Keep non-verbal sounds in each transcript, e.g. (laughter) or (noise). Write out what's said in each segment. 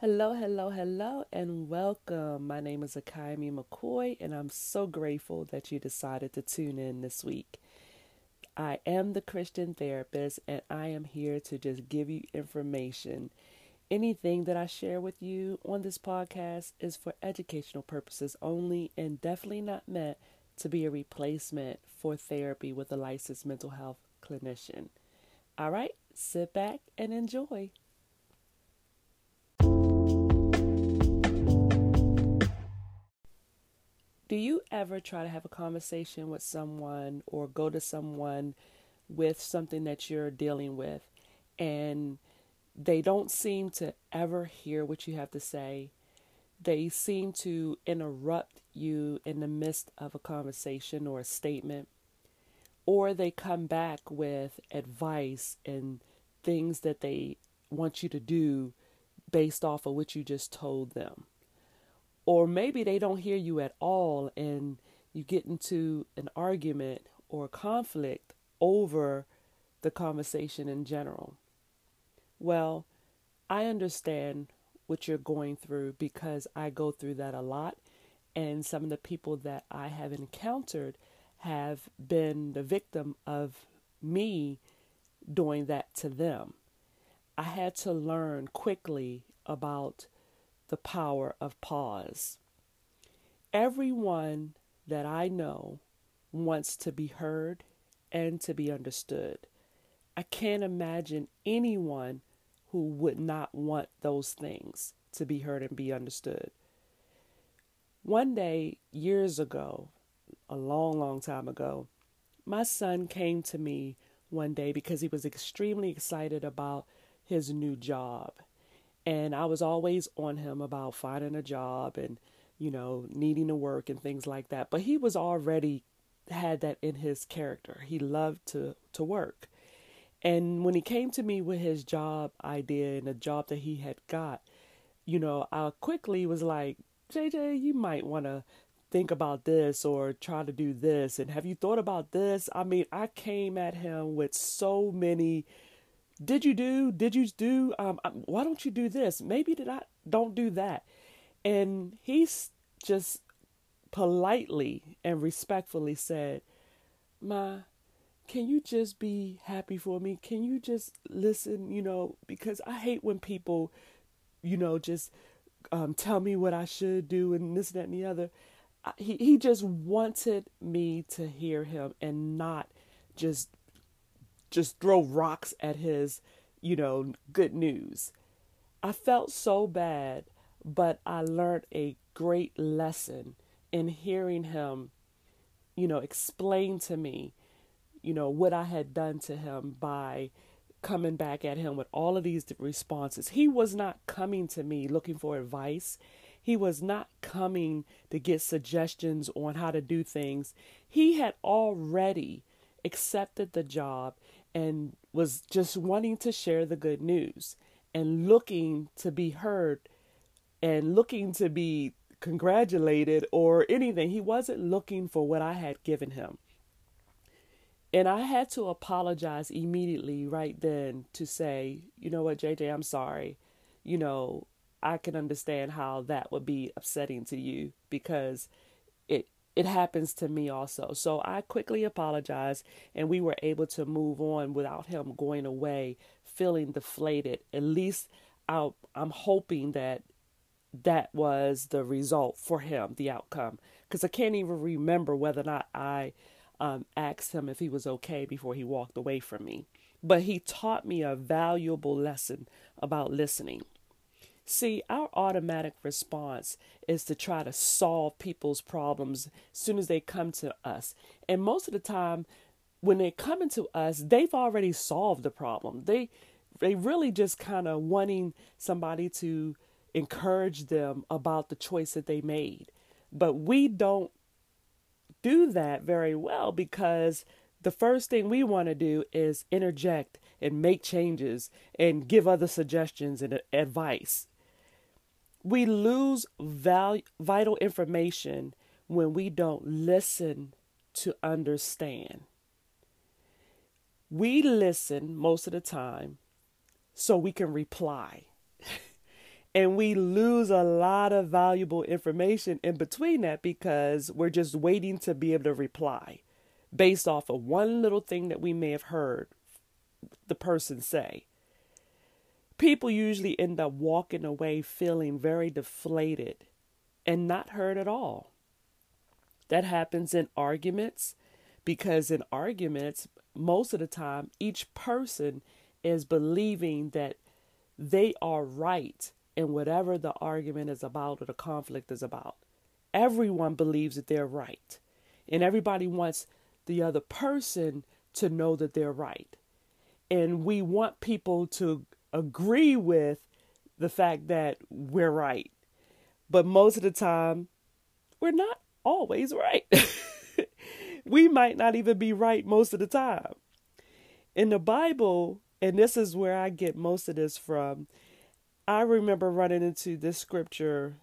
Hello, hello, hello, and welcome. My name is Akiami McCoy, and I'm so grateful that you decided to tune in this week. I am the Christian therapist, and I am here to just give you information. Anything that I share with you on this podcast is for educational purposes only, and definitely not meant to be a replacement for therapy with a licensed mental health clinician. All right, sit back and enjoy. Do you ever try to have a conversation with someone or go to someone with something that you're dealing with and they don't seem to ever hear what you have to say? They seem to interrupt you in the midst of a conversation or a statement, or they come back with advice and things that they want you to do based off of what you just told them or maybe they don't hear you at all and you get into an argument or conflict over the conversation in general. Well, I understand what you're going through because I go through that a lot, and some of the people that I have encountered have been the victim of me doing that to them. I had to learn quickly about the power of pause. Everyone that I know wants to be heard and to be understood. I can't imagine anyone who would not want those things to be heard and be understood. One day, years ago, a long, long time ago, my son came to me one day because he was extremely excited about his new job. And I was always on him about finding a job and, you know, needing to work and things like that. But he was already had that in his character. He loved to, to work. And when he came to me with his job idea and the job that he had got, you know, I quickly was like, JJ, you might want to think about this or try to do this. And have you thought about this? I mean, I came at him with so many did you do did you do um, um, why don't you do this? Maybe did i don't do that. And he's just politely and respectfully said ma can you just be happy for me? Can you just listen you know because i hate when people you know just um, tell me what i should do and this that and the other. I, he, he just wanted me to hear him and not just just throw rocks at his, you know, good news. I felt so bad, but I learned a great lesson in hearing him, you know, explain to me, you know, what I had done to him by coming back at him with all of these responses. He was not coming to me looking for advice. He was not coming to get suggestions on how to do things. He had already accepted the job and was just wanting to share the good news and looking to be heard and looking to be congratulated or anything. He wasn't looking for what I had given him. And I had to apologize immediately right then to say, you know what, JJ, I'm sorry. You know, I can understand how that would be upsetting to you because it it happens to me also. So I quickly apologized and we were able to move on without him going away feeling deflated. At least i am hoping that that was the result for him, the outcome. Because I can't even remember whether or not I um, asked him if he was okay before he walked away from me. But he taught me a valuable lesson about listening. See, our automatic response is to try to solve people's problems as soon as they come to us. And most of the time, when they're coming to us, they've already solved the problem. They they really just kind of wanting somebody to encourage them about the choice that they made. But we don't do that very well because the first thing we want to do is interject and make changes and give other suggestions and advice. We lose val- vital information when we don't listen to understand. We listen most of the time so we can reply. (laughs) And we lose a lot of valuable information in between that because we're just waiting to be able to reply based off of one little thing that we may have heard the person say. People usually end up walking away feeling very deflated and not heard at all. That happens in arguments because in arguments, most of the time, each person is believing that they are right in whatever the argument is about or the conflict is about. Everyone believes that they're right, and everybody wants the other person to know that they're right. And we want people to agree with the fact that we're right. But most of the time, we're not always right. (laughs) we might not even be right most of the time. In the Bible, and this is where I get most of this from, I remember running into this scripture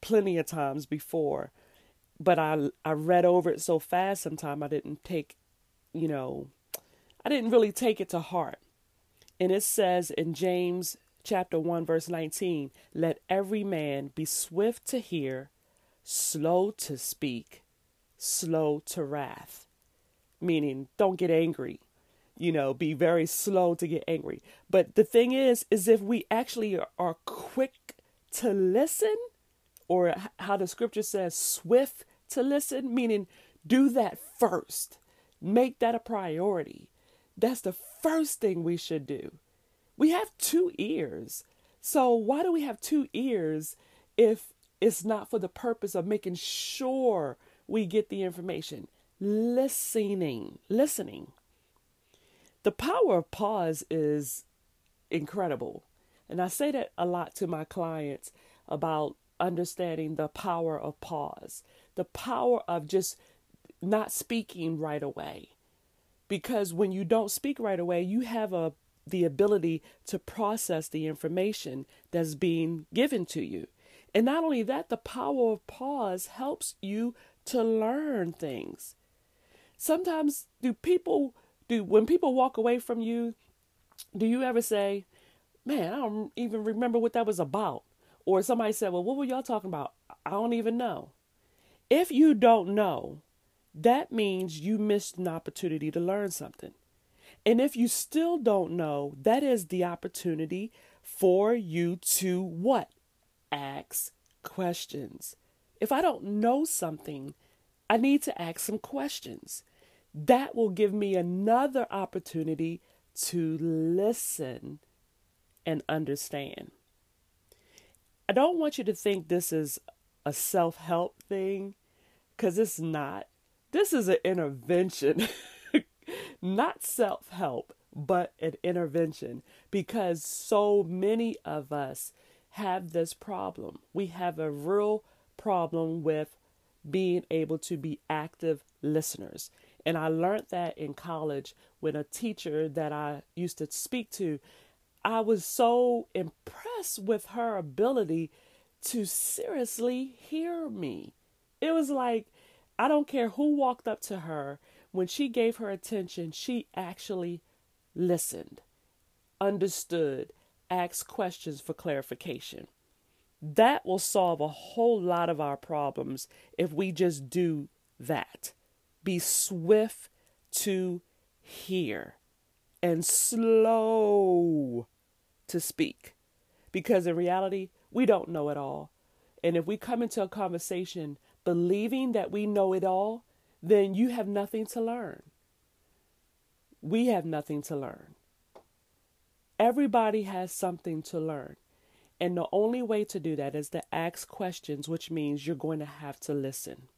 plenty of times before, but I I read over it so fast sometimes I didn't take, you know, I didn't really take it to heart. And it says in James chapter 1 verse 19, let every man be swift to hear, slow to speak, slow to wrath. Meaning don't get angry, you know, be very slow to get angry. But the thing is, is if we actually are quick to listen, or how the scripture says, swift to listen, meaning do that first, make that a priority. That's the first thing we should do. We have two ears. So why do we have two ears if it's not for the purpose of making sure we get the information? Listening, listening. The power of pause is incredible. And I say that a lot to my clients about understanding the power of pause, the power of just not speaking right away. Because when you don't speak right away, you have a the ability to process the information that's being given to you. And not only that, the power of pause helps you to learn things. Sometimes do people do when people walk away from you, do you ever say, Man, I don't even remember what that was about? Or somebody said, Well, what were y'all talking about? I don't even know. If you don't know, that means you missed an opportunity to learn something. And if you still don't know, that is the opportunity for you to what? Ask questions. If I don't know something, I need to ask some questions. That will give me another opportunity to listen and understand. I don't want you to think this is a self help thing because it's not. This is an intervention. (laughs) not self help, but an intervention because so many of us have this problem. We have a real problem with being able to be active listeners. And I learned that in college when a teacher that I used to speak to, I was so impressed with her ability to seriously hear me. It was like, I don't care who walked up to her when she gave her attention, she actually listened, understood, asked questions for clarification. That will solve a whole lot of our problems if we just do that. Be swift to hear and slow to speak. Because in reality, we don't know it all. And if we come into a conversation believing that we know it all, then you have nothing to learn. We have nothing to learn. Everybody has something to learn. And the only way to do that is to ask questions, which means you're going to have to listen.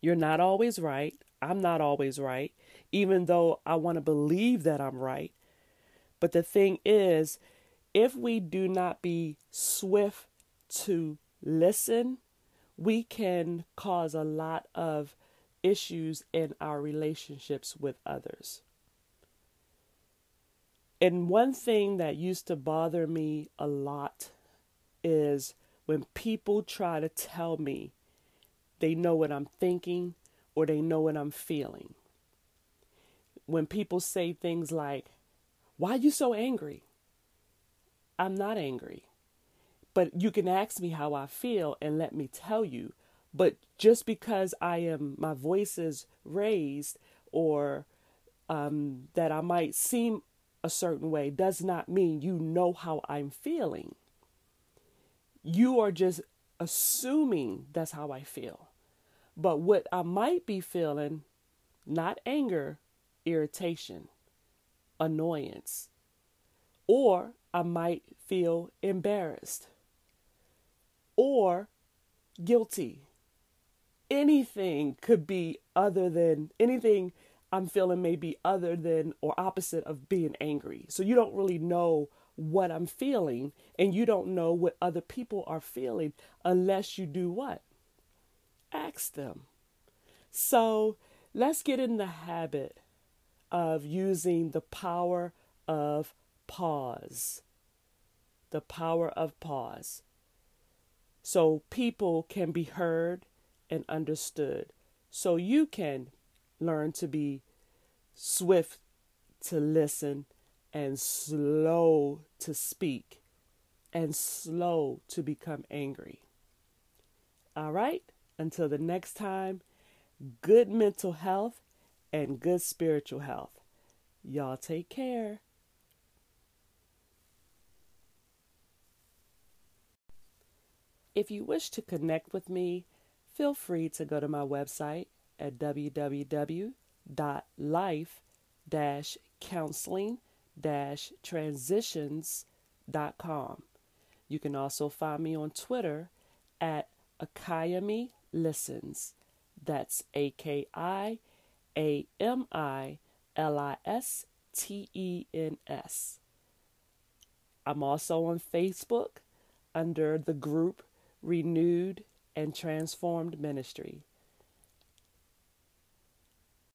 You're not always right. I'm not always right, even though I want to believe that I'm right. But the thing is, if we do not be swift to listen, we can cause a lot of issues in our relationships with others. And one thing that used to bother me a lot is when people try to tell me they know what I'm thinking or they know what I'm feeling. When people say things like, Why are you so angry? I'm not angry. But you can ask me how I feel and let me tell you. But just because I am, my voice is raised or um, that I might seem a certain way does not mean you know how I'm feeling. You are just assuming that's how I feel. But what I might be feeling, not anger, irritation, annoyance, or I might feel embarrassed or guilty. Anything could be other than anything I'm feeling may be other than or opposite of being angry. So you don't really know what I'm feeling and you don't know what other people are feeling unless you do what? Ask them. So let's get in the habit of using the power of pause. The power of pause. So people can be heard and understood. So you can learn to be swift to listen and slow to speak and slow to become angry. All right, until the next time, good mental health and good spiritual health. Y'all take care. If you wish to connect with me, feel free to go to my website at www.life-counseling-transitions.com. You can also find me on Twitter at Akiami Listens. That's A K I A M I L I S T E N S. I'm also on Facebook under the group Renewed and Transformed Ministry.